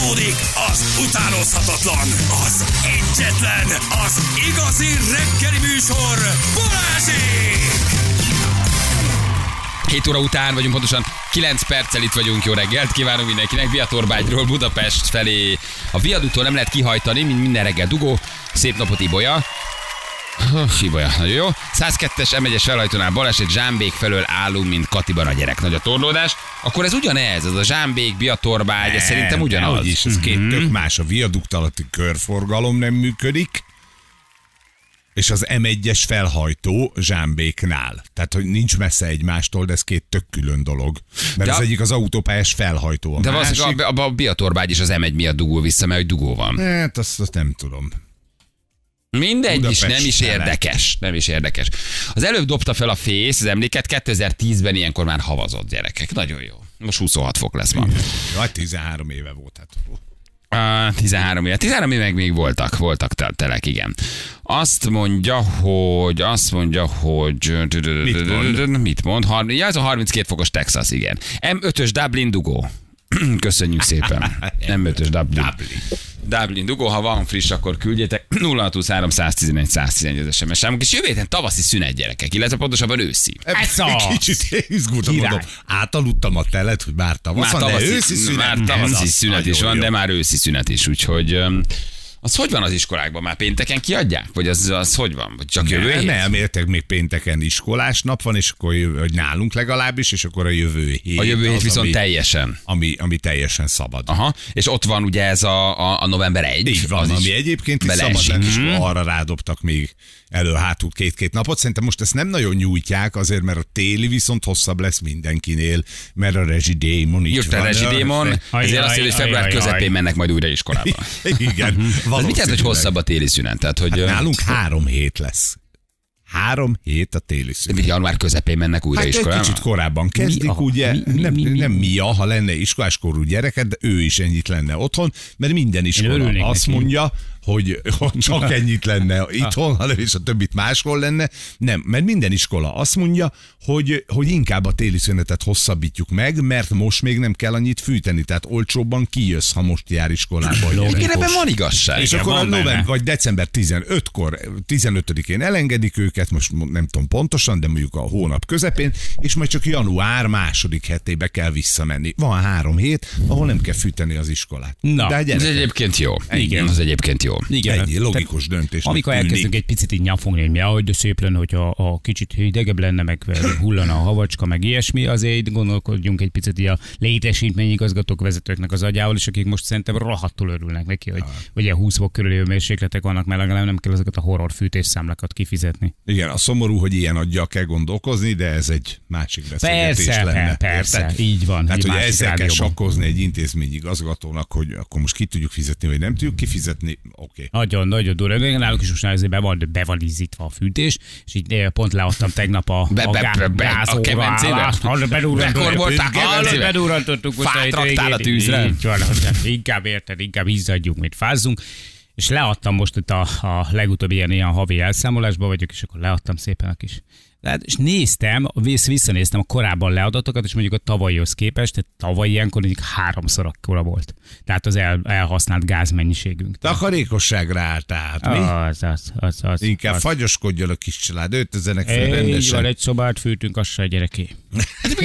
Fújtatódik az utánozhatatlan, az egyetlen, az igazi reggeli műsor, Balázsék! 7 óra után vagyunk, pontosan 9 perccel itt vagyunk. Jó reggelt kívánunk mindenkinek. Viatorbágyról Budapest felé. A viaduktól nem lehet kihajtani, mint minden reggel dugó. Szép napot Ibolya. Sibolya, nagyon jó. 102-es M1-es felhajtónál baleset, Zsámbék felől állunk, mint Katiban a gyerek. Nagy a torlódás. Akkor ez ugyanez, ez a Zsámbék, Biatorbágy, ez szerintem ugyanaz. Hogy is, ez két tök más. A viadukt alatti körforgalom nem működik, és az M1-es felhajtó Zsámbéknál. Tehát, hogy nincs messze egymástól, de ez két tök külön dolog. Mert De- az egyik az autópályás felhajtó, a De másik... valószínűleg a, a, a Biatorbágy is az M1 miatt dugó vissza, mert hogy dugó van. Hát, azt, azt nem tudom. Mindegy is, Budapest nem is érdekes. Nem is érdekes. Az előbb dobta fel a fész az emléket, 2010-ben ilyenkor már havazott gyerekek. Nagyon jó. Most 26 fok lesz ma. Jaj, 13 éve volt. Hát. Uh, 13 éve. 13 évek még voltak, voltak tel- telek, igen. Azt mondja, hogy, azt mondja, hogy... Mit mond? Mit mond? Ja, ez a 32 fokos Texas, igen. M5-ös Dublin dugó. Köszönjük szépen. M5-ös Dublin. Dublin. Dublin dugó, ha van friss, akkor küldjétek 0623 111 111 az SMS számunk, és jövő héten tavaszi szünet gyerekek, illetve pontosabban őszi. Ez az. Kicsit izgultam, Király. mondom. Átaludtam a telet, hogy már tavasz Már van, de tavaszi, őszi szünet. már tavaszi szünet is van, jó. de már őszi szünet is, úgyhogy az hogy van az iskolákban? Már pénteken kiadják? Vagy az, az hogy van? Vagy csak jövő hét? nem, értek, még pénteken iskolás nap van, és akkor jövő, hogy nálunk legalábbis, és akkor a jövő hét. A jövő hét az, viszont ami, teljesen. ami, ami teljesen szabad. Aha, és ott van ugye ez a, a, a november 1. Így van, az ami egyébként is szabad lenne, és akkor arra rádobtak még elő-hátul két-két napot. Szerintem most ezt nem nagyon nyújtják, azért, mert a téli viszont hosszabb lesz mindenkinél, mert a rezsidémon is Jött a rezsidémon, ezért azt hogy február közepén mennek majd újra iskolába. Igen, Ez mit jelent, hogy hosszabb a téli szünet? Tehát, hogy Hát nálunk három hét lesz. Három hét a téli szünet. január közepén mennek újra Hát iskolába? kicsit korábban kezdik, a- ugye, mi- mi- nem, mi- mi- nem Mia, ha lenne iskoláskorú gyereket, de ő is ennyit lenne otthon, mert minden iskola azt neki. mondja, hogy, hogy csak ennyit lenne itthon, hanem és a többit máshol lenne. Nem, mert minden iskola azt mondja, hogy, hogy inkább a téli szünetet hosszabbítjuk meg, mert most még nem kell annyit fűteni, tehát olcsóbban kijössz, ha most jár iskolába. Igen, ebben van igazság. És akkor a november, vagy december 15-kor, 15-én elengedik őket, most nem tudom pontosan, de mondjuk a hónap közepén, és majd csak január második hetébe kell visszamenni. Van három hét, ahol nem kell fűteni az iskolát. Na, de Ez egyébként jó. Igen. Az egyébként jó. Igen. ennyi logikus döntés. Amikor elkezdünk egy picit így nyafogni, hogy mi, ahogy de szép lenne, hogyha a kicsit hidegebb lenne, meg hullana a havacska, meg ilyesmi, azért gondolkodjunk egy picit a létesítményigazgatók vezetőknek az agyával, és akik most szerintem rohadtul örülnek neki, hogy ugye 20 fok körüli hőmérsékletek vannak, mert legalább nem kell ezeket a horror fűtésszámlákat kifizetni. Igen, a szomorú, hogy ilyen adja kell gondolkozni, de ez egy másik beszélgetés Persze, lenne. persze, érted? így van, Tehát, hogy ezzel kell sakkozni egy intézmény igazgatónak, hogy akkor most ki tudjuk fizetni, vagy nem tudjuk kifizetni, oké. Nagyon, nagyon durva. Még Náluk is most már azért be van, be van izzítva a fűtés, és így eh, pont leadtam tegnap a, Be- a, be- be- be- a kemencébe? bedurrantottuk. Fát raktál a tűzre? Így van, inkább érted, inkább izzadjunk, mint fázzunk. És leadtam most itt a, a legutóbbi ilyen, ilyen havi elszámolásba vagyok, és akkor leadtam szépen a kis Hát, és néztem, vissza- visszanéztem a korábban leadatokat, és mondjuk a tavalyihoz képest, tehát tavaly ilyenkor mondjuk háromszor akkora volt. Tehát az el, elhasznált gázmennyiségünk. Takarékosságra állt át, mi? Az, az, az, az. Inkább az. fagyoskodjon a kis család, öltözzenek fel Így van, rendesen. egy szobát fűtünk, az se gyereké.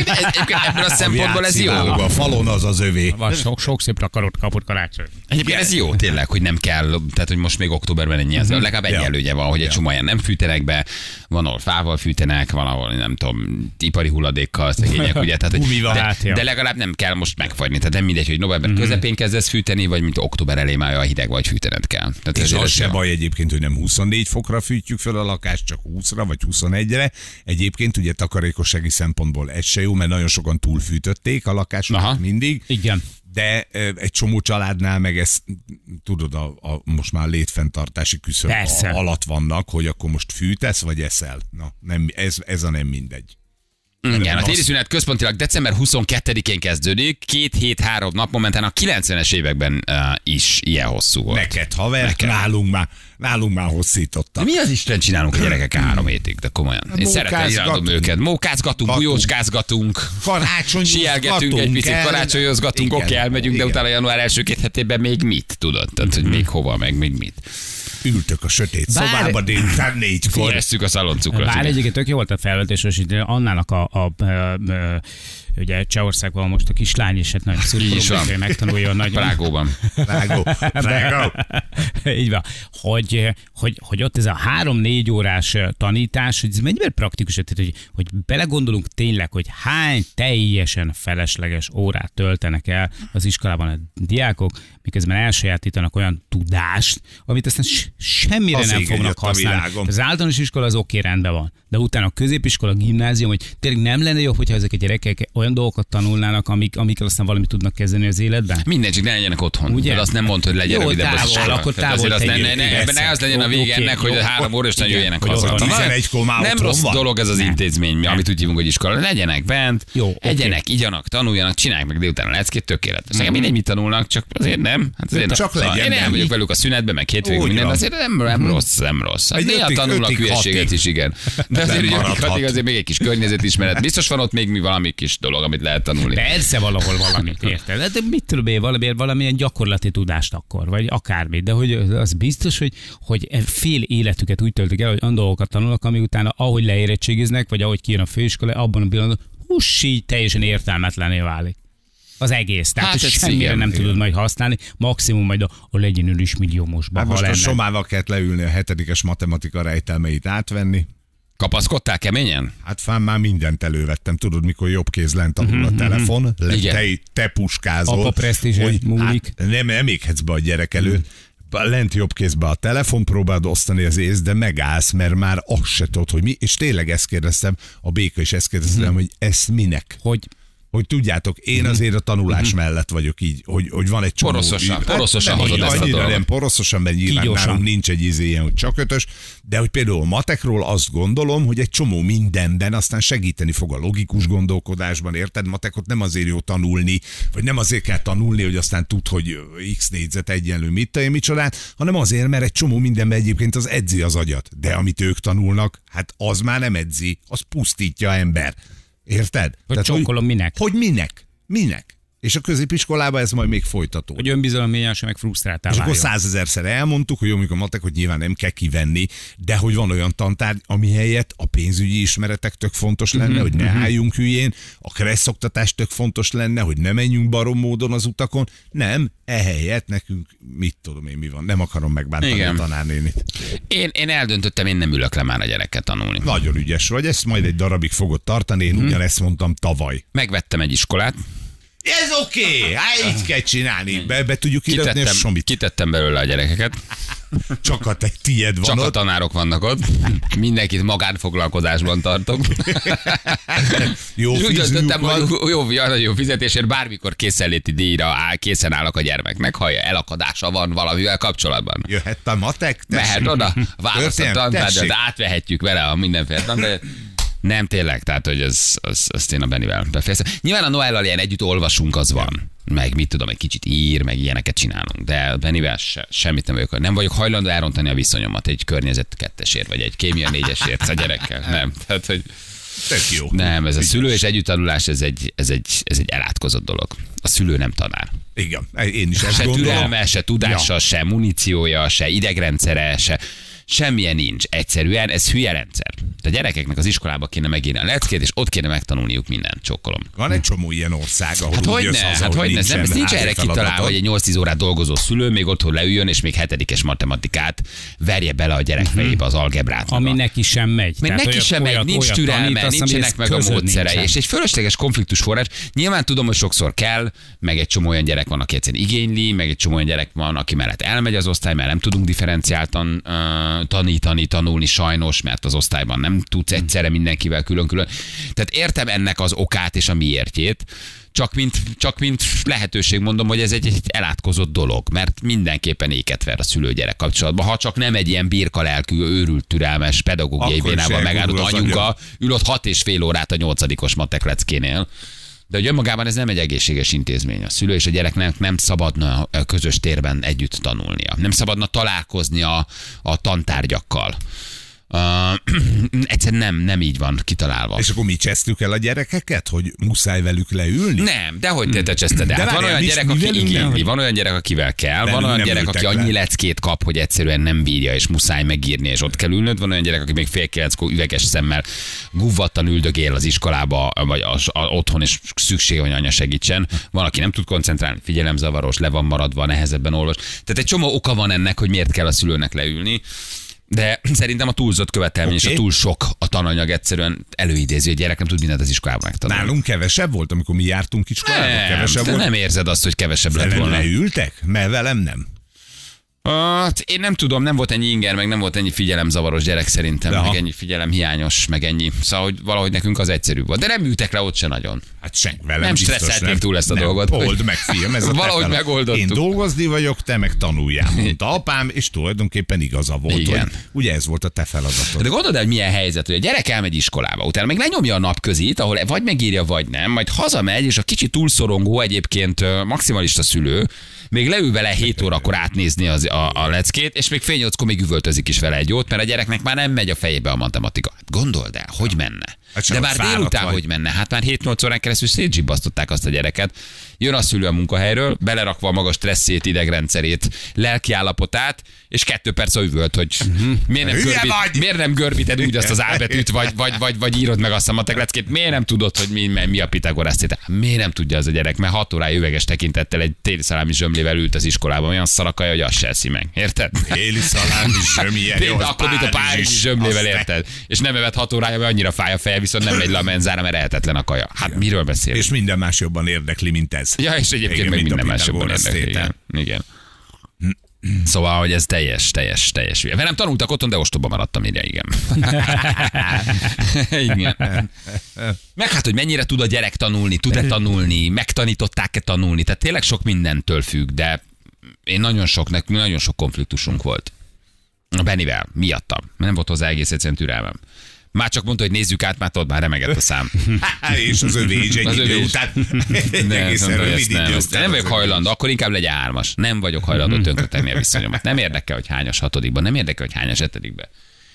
Hát ebből a szempontból ez jó. A falon az az övé. Van sok, sok szép takarot kapott karácsony. Egyébként ez jó tényleg, hogy nem kell, tehát hogy most még októberben ennyi, ez legalább egy előnye van, hogy egy csomó nem fűtenek be, van ahol fával fűtenek, van ahol nem tudom, ipari hulladékkal szegények, ugye, tehát, hogy, Gumival, de, hát, de, legalább nem kell most megfagyni, tehát nem mindegy, hogy november közepén kezdesz fűteni, vagy mint október elé már a hideg vagy fűtened kell. Tehát És az se baj egyébként, hogy nem 24 fokra fűtjük fel a lakást, csak 20-ra vagy 21-re. Egyébként ugye takarékossági szempontból ez se jó, mert nagyon sokan túlfűtötték a lakásokat mindig. Igen. De egy csomó családnál meg ez, tudod, a, a, most már létfenntartási küszöb Persze. alatt vannak, hogy akkor most fűtesz, vagy eszel. Na, nem, ez, ez a nem mindegy. Igen, a Azt- téli szünet központilag december 22-én kezdődik, két hét, három nap, momentán a 90-es években uh, is ilyen hosszú volt. Neked haver, Nekem. nálunk már, nálunk már hosszítottak. De mi az Isten csinálunk a gyerekek három hétig, de komolyan. Én Mókázgatunk. szeretem irányadom őket. Mókázgatunk, Gatunk. bujócskázgatunk, sielgetünk egy picit, el. karácsonyozgatunk, oké, elmegyünk, de igen. utána január első két hetében még mit, tudod? Tehát, hogy még hova, meg még mit. Ültök a sötét Bár- szobába délután négykor. Érezzük a szaloncukrot. Bár igen. egyébként tök jó volt a felvetés, és itt Annának a, a, a, a ugye Csehországban most a kislány is, hát nagyon szurkolunk, hogy megtanuljon nagyon. Prágóban. Rágó, rágó. Így van. Hogy, hogy, hogy ott ez a három-négy órás tanítás, hogy ez mennyivel praktikus, tehát, hogy, hogy belegondolunk tényleg, hogy hány teljesen felesleges órát töltenek el az iskolában a diákok, miközben elsajátítanak olyan tudást, amit aztán semmire Az nem fognak a használni. Az általános iskola az oké, rendben van. De utána a középiskola, a gimnázium, hogy tényleg nem lenne jobb, hogyha ezek a gyerekek olyan dolgokat tanulnának, amik, amikkel aztán valamit tudnak kezdeni az életben? Minden, csak ne legyenek otthon. Ugye? De azt nem mondta, hogy legyen Jó, rövidebb az távol, akkor távol azért azt ne, ne, ne, ebben ne az legyen a vége ennek, hogy három óra, és igen, jöjjenek haza. Nem- 11-kor már Nem otthon rossz dolog ez az Nem. intézmény, Nem. amit úgy hívunk, hogy iskola. Legyenek bent, egyenek, igyanak, tanuljanak, csinálják meg délután a leckét, tökéletes. Nekem mindegy, mit tanulnak, csak azért nem. Hát azért Csak nem. legyen Én el benne. vagyok velük a szünetben, meg hétvégén minden, azért nem, nem rossz, nem rossz. Hát Néha tanulnak hülyeséget is, igen. De azért, hogy azért még egy kis környezetismeret. Biztos van ott még mi valami kis dolog, amit lehet tanulni. Persze valahol valamit érted. De mit tudom én, valami, valamilyen gyakorlati tudást akkor, vagy akármit. De hogy az biztos, hogy, hogy e fél életüket úgy töltik el, hogy olyan dolgokat tanulnak, ami utána, ahogy leérettségiznek, vagy ahogy kijön a főiskola, abban a pillanatban, így teljesen értelmetlené válik. Az egész. Tehát Hát hát semmire igen, nem igen. tudod majd használni, maximum majd a, a legyen ül is milliómosban, Hát most a lenne. somával kellett leülni a hetedikes matematika rejtelmeit átvenni. Kapaszkodtál keményen? Hát fán már mindent elővettem, tudod, mikor jobb kéz lent alul a telefon, le, Igen. te, te puskázol. Apa presztízse múlik. Hát nem, nem éghetsz be a gyerek előtt. Lent jobb kézbe a telefon, próbáld osztani az ész, de megállsz, mert már azt se tudod, hogy mi. És tényleg ezt kérdeztem, a béka is ezt kérdeztem, hogy ezt minek? Hogy Hogy tudjátok, én azért a tanulás mellett vagyok így, hogy, hogy van egy csomó... Poroszosan, Hát poroszosan nem, hozod ezt a dolgot. nem poroszosan, mert nyilván Kígyósan. nálunk nincs egy izé ilyen, hogy csak ötös, de hogy például a matekról azt gondolom, hogy egy csomó mindenben aztán segíteni fog a logikus gondolkodásban, érted? Matekot nem azért jó tanulni, vagy nem azért kell tanulni, hogy aztán tud, hogy x négyzet egyenlő mit én micsodát, hanem azért, mert egy csomó mindenben egyébként az edzi az agyat. De amit ők tanulnak, hát az már nem edzi, az pusztítja ember. Érted? Hogy csókolom minek? Hogy minek? Minek? És a középiskolában ez majd még folytatódik. hogy önbizalom ményesen meg frusztráltál És akkor százezerszer elmondtuk, hogy jó, mikor matek, hogy nyilván nem kell kivenni, de hogy van olyan tantárgy, ami helyett a pénzügyi ismeretek tök fontos lenne, hogy ne álljunk hülyén, a kressz oktatás tök fontos lenne, hogy ne menjünk barom módon az utakon. Nem, ehelyett nekünk mit tudom én mi van. Nem akarom megbántani Igen. a tanárnénit. Én, én eldöntöttem, én nem ülök le már a gyerekkel tanulni. Nagyon ügyes vagy, ezt majd egy darabig fogod tartani, én ugyanezt mondtam tavaly. Megvettem egy iskolát, Ez oké, okay. hát így kell csinálni. Be, be tudjuk iratni a kitettem, somit. kitettem belőle a gyerekeket, Csak a te tied van csak a ott. tanárok vannak ott, mindenkit magánfoglalkozásban tartok. Jó úgy döntöttem, hogy jó, jó, jó fizetésért bármikor készenléti díjra áll, készen állok a gyermeknek, ha elakadása van valamivel kapcsolatban. Jöhet a matek? Tessék. Mehet oda, választ a tantárgyat, átvehetjük vele a mindenféle tantárgyat. Nem tényleg, tehát hogy ez, az, azt én a Benivel befejeztem. Nyilván a Noellal ilyen együtt olvasunk, az van. Meg mit tudom, egy kicsit ír, meg ilyeneket csinálunk. De Benivel se, semmit nem vagyok. Nem vagyok hajlandó elrontani a viszonyomat egy környezet kettesért, vagy egy kémia négyesért a gyerekkel. Nem. Tehát, hogy Tök jó. nem, ez a szülő és együttanulás, ez egy, ez egy, ez egy elátkozott dolog. A szülő nem tanár. Igen, én is ezt Se gondolom. türelme, se tudása, ja. se muníciója, se idegrendszere, se semmilyen nincs. Egyszerűen ez hülye rendszer. A gyerekeknek az iskolába kéne megírni a leckét, és ott kéne megtanulniuk mindent. Csokkolom. Van egy csomó ilyen ország, ahol Hát úgy hogy jössz ne, haza, hát hogy ne, ez nem, ez nincs erre kitalálva, hogy egy 8-10 órát dolgozó szülő még otthon leüljön, és még hetedikes matematikát verje bele a gyerek fejébe az algebrát. Ami neki sem megy. Meg neki sem megy, olyat- nincs olyat türelme, tanítasz, nincsenek meg a nincsen. és egy fölösleges konfliktus forrás. Nyilván tudom, hogy sokszor kell, meg egy csomó olyan gyerek van, aki egyszerűen igényli, meg egy csomó olyan gyerek van, aki mellett elmegy az osztály, mert nem tudunk differenciáltan uh, tanítani, tanulni sajnos, mert az osztályban nem tudsz egyszerre mindenkivel külön-külön. Tehát értem ennek az okát és a miértjét, csak mint, csak mint lehetőség mondom, hogy ez egy, egy elátkozott dolog, mert mindenképpen éket ver a szülő-gyerek kapcsolatban. Ha csak nem egy ilyen birka lelkű, őrült, türelmes, pedagógiai Akkor bénával megállott anyuka, ül ott hat és fél órát a nyolcadikos matek leckénél. De hogy önmagában ez nem egy egészséges intézmény. A szülő és a gyereknek nem szabadna a közös térben együtt tanulnia. Nem szabadna találkozni a, a tantárgyakkal. Uh, egyszerűen nem, nem így van kitalálva. És akkor mi csesztük el a gyerekeket, hogy muszáj velük leülni? Nem, de hogy te, te cseszted el? Hát van olyan gyerek, aki velünk nem? igényli, van olyan gyerek, akivel kell, van olyan gyerek, aki le. annyi leckét kap, hogy egyszerűen nem bírja, és muszáj megírni, és ott kell ülnöd. Van olyan gyerek, aki még fél kilenckor üveges szemmel guvvattan üldögél az iskolába, vagy a, a, otthon, és szükség, hogy anya segítsen. Van, aki nem tud koncentrálni, figyelemzavaros, le van maradva, nehezebben olvas. Tehát egy csomó oka van ennek, hogy miért kell a szülőnek leülni. De szerintem a túlzott követelmény okay. és a túl sok a tananyag egyszerűen előidézi, hogy a gyerek nem tud mindent az iskolában megtanulni. Nálunk kevesebb volt, amikor mi jártunk iskolába? Nem, kevesebb volt? nem érzed azt, hogy kevesebb lett volna. leültek? Mert velem nem. Hát, én nem tudom, nem volt ennyi inger, meg nem volt ennyi figyelemzavaros gyerek szerintem, De meg ha. ennyi figyelemhiányos, meg ennyi. Szóval, hogy valahogy nekünk az egyszerűbb volt. De nem ültek le ott se nagyon. Hát sen, velem Nem biztos stresszelték túl ezt a dolgot, Old meg, fiam, ez a Valahogy megoldottuk. Én dolgozni vagyok, te meg tanuljál, mondta apám, és tulajdonképpen igaza volt, Igen. hogy ugye ez volt a te feladatod. De gondolod el, hogy milyen helyzet, hogy a gyerek elmegy iskolába, utána meg lenyomja a napközit, ahol vagy megírja, vagy nem, majd hazamegy, és a kicsi túlszorongó egyébként maximalista szülő, még leül vele 7 órakor átnézni az, a, a leckét, és még fél nyolckor még üvöltözik is vele egy jót, mert a gyereknek már nem megy a fejébe a matematika. Hát gondold el, hogy menne? Hát De már délután vagy. hogy menne? Hát már 7-8 órán keresztül szétzsibbasztották azt a gyereket. Jön a szülő a munkahelyről, belerakva a maga stresszét, idegrendszerét, lelki állapotát, és kettő perc üvölt, hogy miért nem, görbít, miért nem görbíted úgy azt az ábetűt, vagy, vagy, vagy, vagy írod meg azt a matekleckét, miért nem tudod, hogy mi, mi a Pitagorasz tétel? Miért nem tudja az a gyerek? Mert hat órája üveges tekintettel egy téli szalámi zsömlével ült az iskolában, olyan szarakaja, hogy azt se eszi meg. Érted? Éli szalámi zsömje, Tényleg, akkor, mint a párizsi zsömlével érted. És nem evett hat órája, mert annyira fáj a feje, viszont nem megy le a menzára, mert ehetetlen a kaja. Hát miről beszél? És minden más jobban érdekli, mint ez. Ja, és egyébként Igen, meg minden más jobban érdekli. Igen. igen. Szóval, hogy ez teljes, teljes, teljes. Velem tanultak otthon, de ostoba maradtam, írja, igen. igen. Meg hát, hogy mennyire tud a gyerek tanulni, tud-e tanulni, megtanították-e tanulni, tehát tényleg sok mindentől függ, de én nagyon sok, nekünk nagyon sok konfliktusunk volt. A Benivel, miattam. Nem volt hozzá egész egyszerűen türelmem. Már csak mondta, hogy nézzük át, már tudod, már remegett a szám. Há, és az övé is egy Az idő után. Egy Nem, egészen mondta, rövid nem, idő után nem vagyok hajlandó, akkor inkább legyen hármas. Nem vagyok hajlandó tönkretenni a viszonyomat. Nem érdekel, hogy hányas hatodikban, nem érdekel, hogy hányas hetedikben.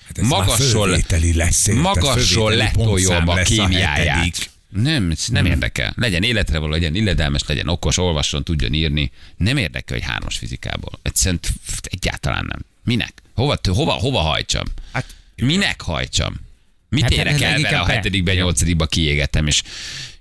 Hát Magasról, lesz, magasról letoljon pontszám a kémiáját. Nem, nem érdekel. Legyen életre való, legyen illedelmes, legyen okos, olvasson, tudjon írni. Nem érdekel, hogy hármas fizikából. Egyszerűen egyáltalán nem. Minek? Hova, hova, hova hajtsam? Hát, Minek hajtsam? Mit Hát, érek hát el vele a be- hetedikben, nyolcadikban kiégetem, és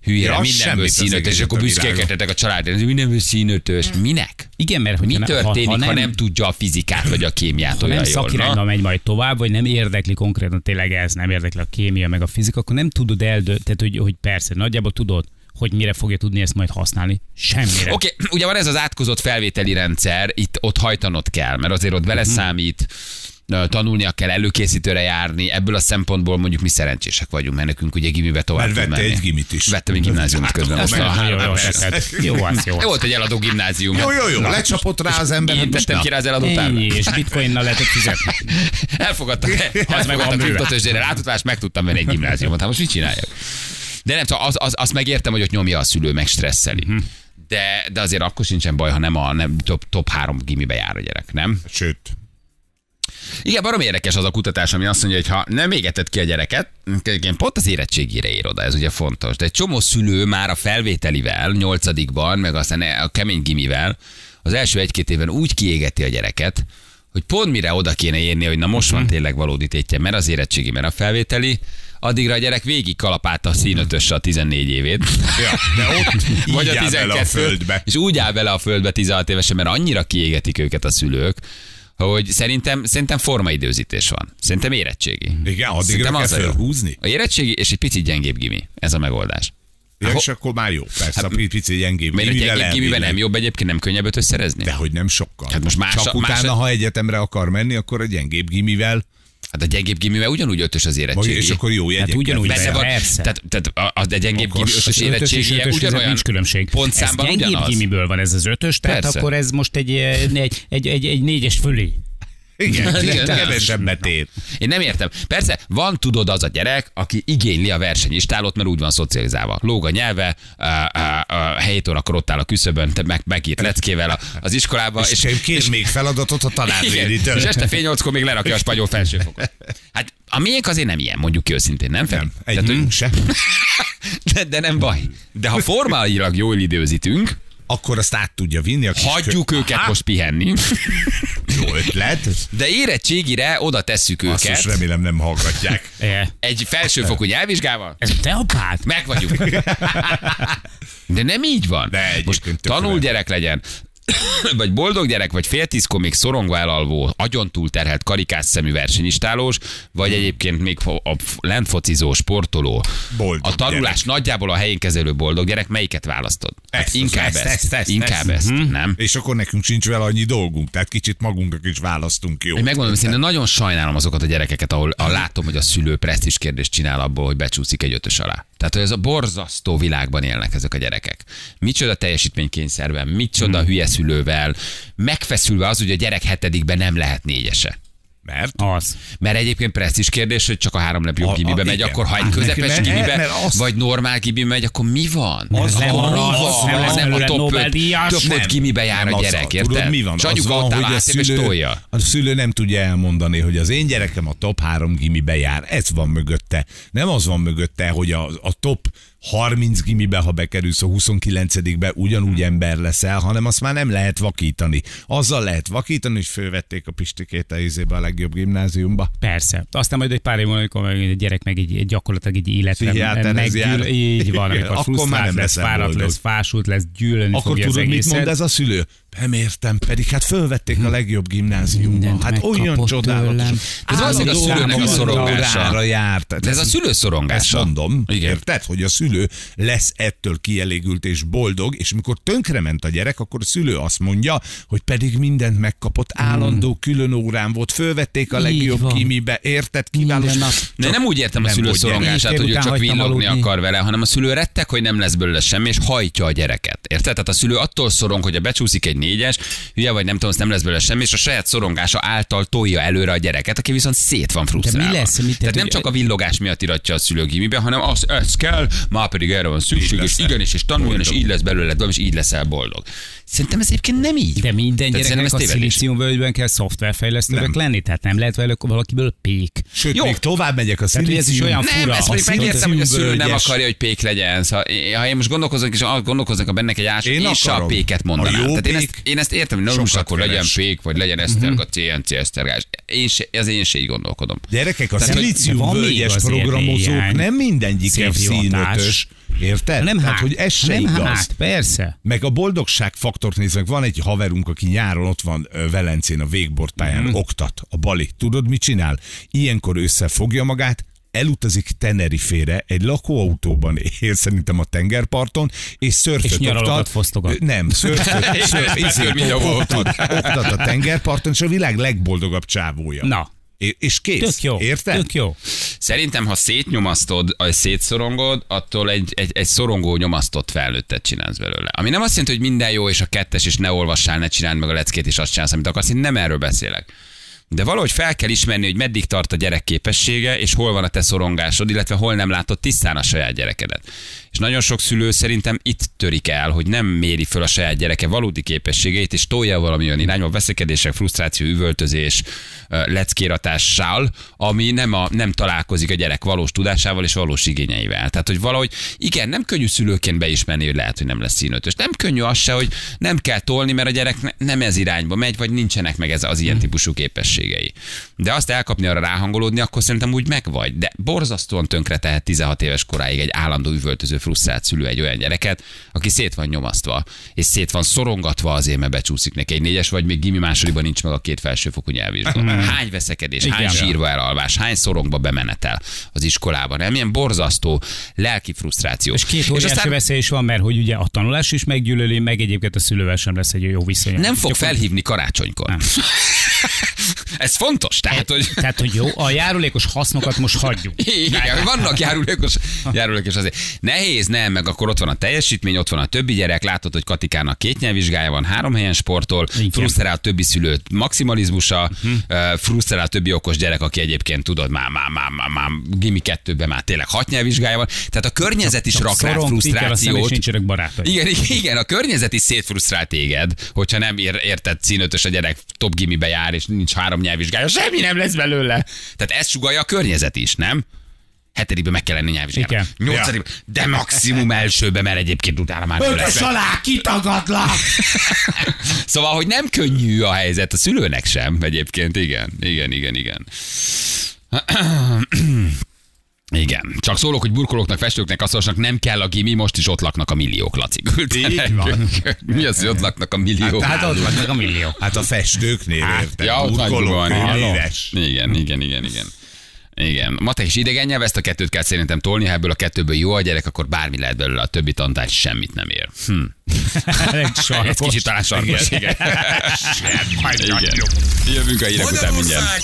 hülyére, Ja, mindenből színötös, és akkor a büszkélkedhetek a családra, mindenből színötös. Minek? Igen, mert Mi hogyha ne- történik, ha, ha, nem, nem, tudja a fizikát vagy a kémiát ha nem olyan jól? szakirányba na? megy majd tovább, vagy nem érdekli konkrétan tényleg ez, nem érdekli a kémia meg a fizika, akkor nem tudod eldönteni, tehát hogy, hogy persze, nagyjából tudod, hogy mire fogja tudni ezt majd használni. Semmire. Oké, okay, ugye van ez az átkozott felvételi rendszer, itt ott hajtanod kell, mert azért ott beleszámít, ö, tanulnia kell, előkészítőre járni, ebből a szempontból mondjuk mi szerencsések vagyunk, mert nekünk ugye gimibe tovább Mert vette menni. egy gimit is. Vettem egy gimnáziumot közben. Hát, Most meg- a Jó, jó, az jó. Volt egy eladó gimnázium. Jó, jó, jó, lecsapott rá az ember. Én hát most tettem ki rá az eladó és bitcoinnal lehetett fizetni. Elfogadtak, Az meg bőven. kriptotőzsdére, rátutlás, meg tudtam venni egy gimnáziumot. Hát most mit csináljak? De nem, szóval az, az, azt megértem, hogy ott nyomja a szülő, meg stresszeli. Mhm. De, de azért akkor sincsen baj, ha nem a nem, top, top három gimibe jár a gyerek, nem? Sőt, Igen, barom érdekes az a kutatás, ami azt mondja, hogy ha nem égeted ki a gyereket, pont az érettségére ér oda, ez ugye fontos. De egy csomó szülő már a felvételivel, nyolcadikban, meg aztán a kemény gimivel, az első egy-két évben úgy kiégeti a gyereket, hogy pont mire oda kéne érni, hogy na most van tényleg valódi tétje, mert az érettségi, mert a felvételi, addigra a gyerek végig kalapálta a színötösse a 14 évét. ja, de ott Vagy a áll 12 bele a földbe. És úgy áll bele a földbe 16 évesen, mert annyira kiégetik őket a szülők, hogy szerintem, szerintem formaidőzítés van. Szerintem érettségi. Igen, addigra kell felhúzni. A érettségi és egy picit gyengébb gimi. Ez a megoldás. Ja, és akkor már jó, persze, a pici gyengébb. Mert gimivel gyengébb elvileg. nem jobb egyébként, nem könnyebb ötöt szerezni? De hogy nem sokkal. Hát most más- Csak más- utána, ha egyetemre akar menni, akkor a gyengébb gimivel Hát a gyengébb gimivel ugyanúgy ötös az érettségi. És akkor jó Hát jegyekkel. ugyanúgy. Benne van, tehát, tehát a, a gyengébb gimi ötös ezek ugyanolyan nincs különbség. pontszámban ez gyengébb ugyanaz. gimiből van ez az ötös, tehát Persze. akkor ez most egy, eh, egy, egy, egy, egy négyes fölé. Igen, Igen, kevesebbet ér. Én nem értem. Persze, van tudod az a gyerek, aki igényli a versenyistálót, mert úgy van szocializálva. Lóg a nyelve, a, a, a 7 órakor ott áll a küszöbön, te meg, megírt leckével a- az iskolába, És, és kér még feladatot a igen, tanárnénitől. és este fél nyolckor még lerakja a spanyol felsőfokot. Hát a miénk azért nem ilyen, mondjuk ki őszintén, nem? Feri? Nem, egy Tehát, hogy- se. de, de nem baj. De ha formailag jól időzítünk, Akkor azt át tudja vinni a kis hagyjuk kö- őket Aha, most pihenni, Jó ötlet. de érettségire oda tesszük Azt most őket remélem nem hallgatják. Egy felsőfokú nyelvvizsgával, Ez a te apád? meg vagyunk. De nem így van. De Most tanul gyerek legyen, vagy boldog gyerek, vagy fél tízkor még szorongva elalvó, agyon túlterhelt karikás szemű versenyistálós, vagy egyébként még a lentfocizó, sportoló. Boldog a tanulás gyerek. nagyjából a helyén kezelő boldog gyerek, melyiket választod? Hát Ezt, inkább ezt, ezt, ezt, ezt, inkább ezt. ezt, nem? És akkor nekünk sincs vele annyi dolgunk, tehát kicsit magunknak is választunk jó. Én megmondom, hogy nagyon sajnálom azokat a gyerekeket, ahol a látom, hogy a szülő presztis kérdést csinál abból, hogy becsúszik egy ötös alá. Tehát, hogy ez a borzasztó világban élnek ezek a gyerekek. Micsoda teljesítménykényszerben, micsoda Hmm. hülye szülővel, megfeszülve az, hogy a gyerek hetedikben nem lehet négyese. Mert Az. Mert egyébként presztis kérdés, hogy csak a három a- gimibe megy, akkor ha egy Hát közepes gimibe, azt- vagy normál gimibe megy, akkor mi van? Az nem az nem a top Nobel-díjas. 5 top öt Nem. gimibe jár a gyerek, érted? Mi van? Csanyuk Az van, ott áll és tolja. a szülő nem tudja elmondani, hogy az én gyerekem a top 3 gimibe jár. Ez van mögötte. Nem az van mögötte, hogy a, a top 30 gimibe, ha bekerülsz a 29-be, ugyanúgy ember leszel, hanem azt már nem lehet vakítani. Azzal lehet vakítani, hogy fölvették a Pistikét a izébe a legjobb gimnáziumba. Persze. Aztán majd egy pár év múlva, amikor a gyerek meg így, gyakorlatilag egy életre Pszichiáterhez meggyűl, így van, amikor akkor már nem lesz, fáradt lesz, fásult lesz, gyűlölni Akkor tudod, mit mond ez a szülő? Nem értem, pedig hát fölvették a legjobb gimnáziumba. Mindent Hát olyan csodálatos. Ez valószínűleg a szülőnek a szorongása. Járt. Tehát De ez a szülő Ezt szorongása. mondom, Igen. érted, hogy a szülő lesz ettől kielégült és boldog, és amikor tönkrement a gyerek, akkor a szülő azt mondja, hogy pedig mindent megkapott, állandó külön órán volt, fölvették a legjobb kimibe, érted, nap. De nem úgy értem a szülő szorongását, hogy ő csak villogni akar vele, hanem a szülő rettek, hogy nem lesz belőle semmi, és hajtja a gyereket. Érted? Tehát a szülő attól szorong, hogy a becsúszik egy négyes, hülye vagy nem tudom, azt nem lesz belőle semmi, és a saját szorongása által tolja előre a gyereket, aki viszont szét van frusztrálva. mi lesz? Mit- Tehát nem csak a villogás miatt iratja a szülő gimibe, hanem az, ez kell, már pedig erre van szükség, és igenis, és tanuljon, és így lesz belőle, és így leszel boldog. Szerintem ez egyébként nem így. De minden tehát gyereknek a szilíciumvölgyben kell szoftverfejlesztőnek lenni, tehát nem lehet vele valakiből pék. Sőt, Jó. még tovább megyek a szilícium. Tehát, ez is olyan nem, fura. Ezt pedig megértem, hogy a szülő nem akarja, hogy pék legyen. Szóval, ha én most gondolkozok, és gondolkoznak a benne egy ás, én és a péket mondanám. A tehát én ezt, én ezt értem, hogy nem most akkor legyen pék, vagy legyen eszterg, mhm. a CNC esztergás. Én se, ez én se így gondolkodom. Gyerekek, a szilíciumvölgyes programozók nem mindegyik f 5 Érted? Nem Tehát, hát, hogy ez se nem igaz. hát, persze. Meg a boldogság faktort nézve, van egy haverunk, aki nyáron ott van Velencén a végbortáján, mm. oktat a Bali. Tudod, mit csinál? Ilyenkor összefogja magát, elutazik Tenerifére, egy lakóautóban él szerintem a tengerparton, és szörföt És nyaralokat fosztogat. Nem, szörföt, szörf, izé, oktat, oktat a tengerparton, és a világ legboldogabb csávója. Na. És kész. Tök jó. Érted? Tök jó. Szerintem, ha szétnyomasztod, vagy szétszorongod, attól egy, egy, egy szorongó nyomasztott felnőttet csinálsz belőle. Ami nem azt jelenti, hogy minden jó, és a kettes, és ne olvassál, ne csináld meg a leckét, és azt csinálsz, amit akarsz. Én nem erről beszélek. De valahogy fel kell ismerni, hogy meddig tart a gyerek képessége, és hol van a te szorongásod, illetve hol nem látod tisztán a saját gyerekedet. És nagyon sok szülő szerintem itt törik el, hogy nem méri föl a saját gyereke valódi képességeit, és tolja valami olyan irányba, veszekedések, frusztráció, üvöltözés, leckératással, ami nem, a, nem találkozik a gyerek valós tudásával és valós igényeivel. Tehát, hogy valahogy, igen, nem könnyű szülőként beismerni, hogy lehet, hogy nem lesz színötös. Nem könnyű az se, hogy nem kell tolni, mert a gyerek ne- nem ez irányba megy, vagy nincsenek meg ez az ilyen típusú képességei. De azt elkapni, arra ráhangolódni, akkor szerintem úgy megvagy. De borzasztóan tönkre tehet 16 éves koráig egy állandó üvöltöző frusztrált szülő egy olyan gyereket, aki szét van nyomasztva, és szét van szorongatva azért, mert becsúszik neki egy négyes, vagy még gimi másodikban nincs meg a két felsőfokú nyelvvizsga. Hány veszekedés, hány Igen. sírva elalvás, hány szorongba bemenetel az iskolában. Nem ilyen borzasztó lelki frusztráció. És két óriási aztán... veszély is van, mert hogy ugye a tanulás is meggyűlöli, meg egyébként a szülővel sem lesz egy jó viszony. nem fog Csak- felhívni karácsonykor. Nem. Ez fontos, tehát, hogy... Tehát, hogy jó, a járulékos hasznokat most hagyjuk. Igen, vannak járulékos, járulékos azért. Nehéz, nem, meg akkor ott van a teljesítmény, ott van a többi gyerek, látod, hogy Katikának két nyelvvizsgája van, három helyen sportol, frusztrál a többi szülőt maximalizmusa, uh-huh. frusztrál a többi okos gyerek, aki egyébként tudod, már, már, már, már, már gimi kettőben már tényleg hat nyelvvizsgája van. Tehát a környezet is rak és frusztrációt. Igen, igen, a környezet is szétfrusztrál téged, hogyha nem ér, érted színötös a gyerek top gimibe jár, és nincs három nyelvvizsgája, semmi nem lesz belőle. Tehát ezt sugalja a környezet is, nem? Hetedikben meg kell lenni nyelvvizsgára. Nyolcadikben, de maximum elsőben, mert egyébként utána már nem lesz. alá kitagadlak! Szóval, hogy nem könnyű a helyzet a szülőnek sem, egyébként, igen, igen, igen, igen. Igen, csak szólok, hogy burkolóknak, festőknek, asztalosnak nem kell a gimi, most is ott laknak a milliók, Laci. Így van. Mi az, hogy ott laknak a milliók? Hát ott vannak a millió. Hát a festőknél érted? Ja, ott Burkolók, van, igen. Igen, igen, igen, igen. Igen. Matek is idegen nyelv, ezt a kettőt kell szerintem tolni, ha ebből a kettőből jó a gyerek, akkor bármi lehet belőle, a többi tantárgy semmit nem ér. Hm. Ez kicsit talán sarkos, igen. igen. Jövünk a hírek után mindjárt.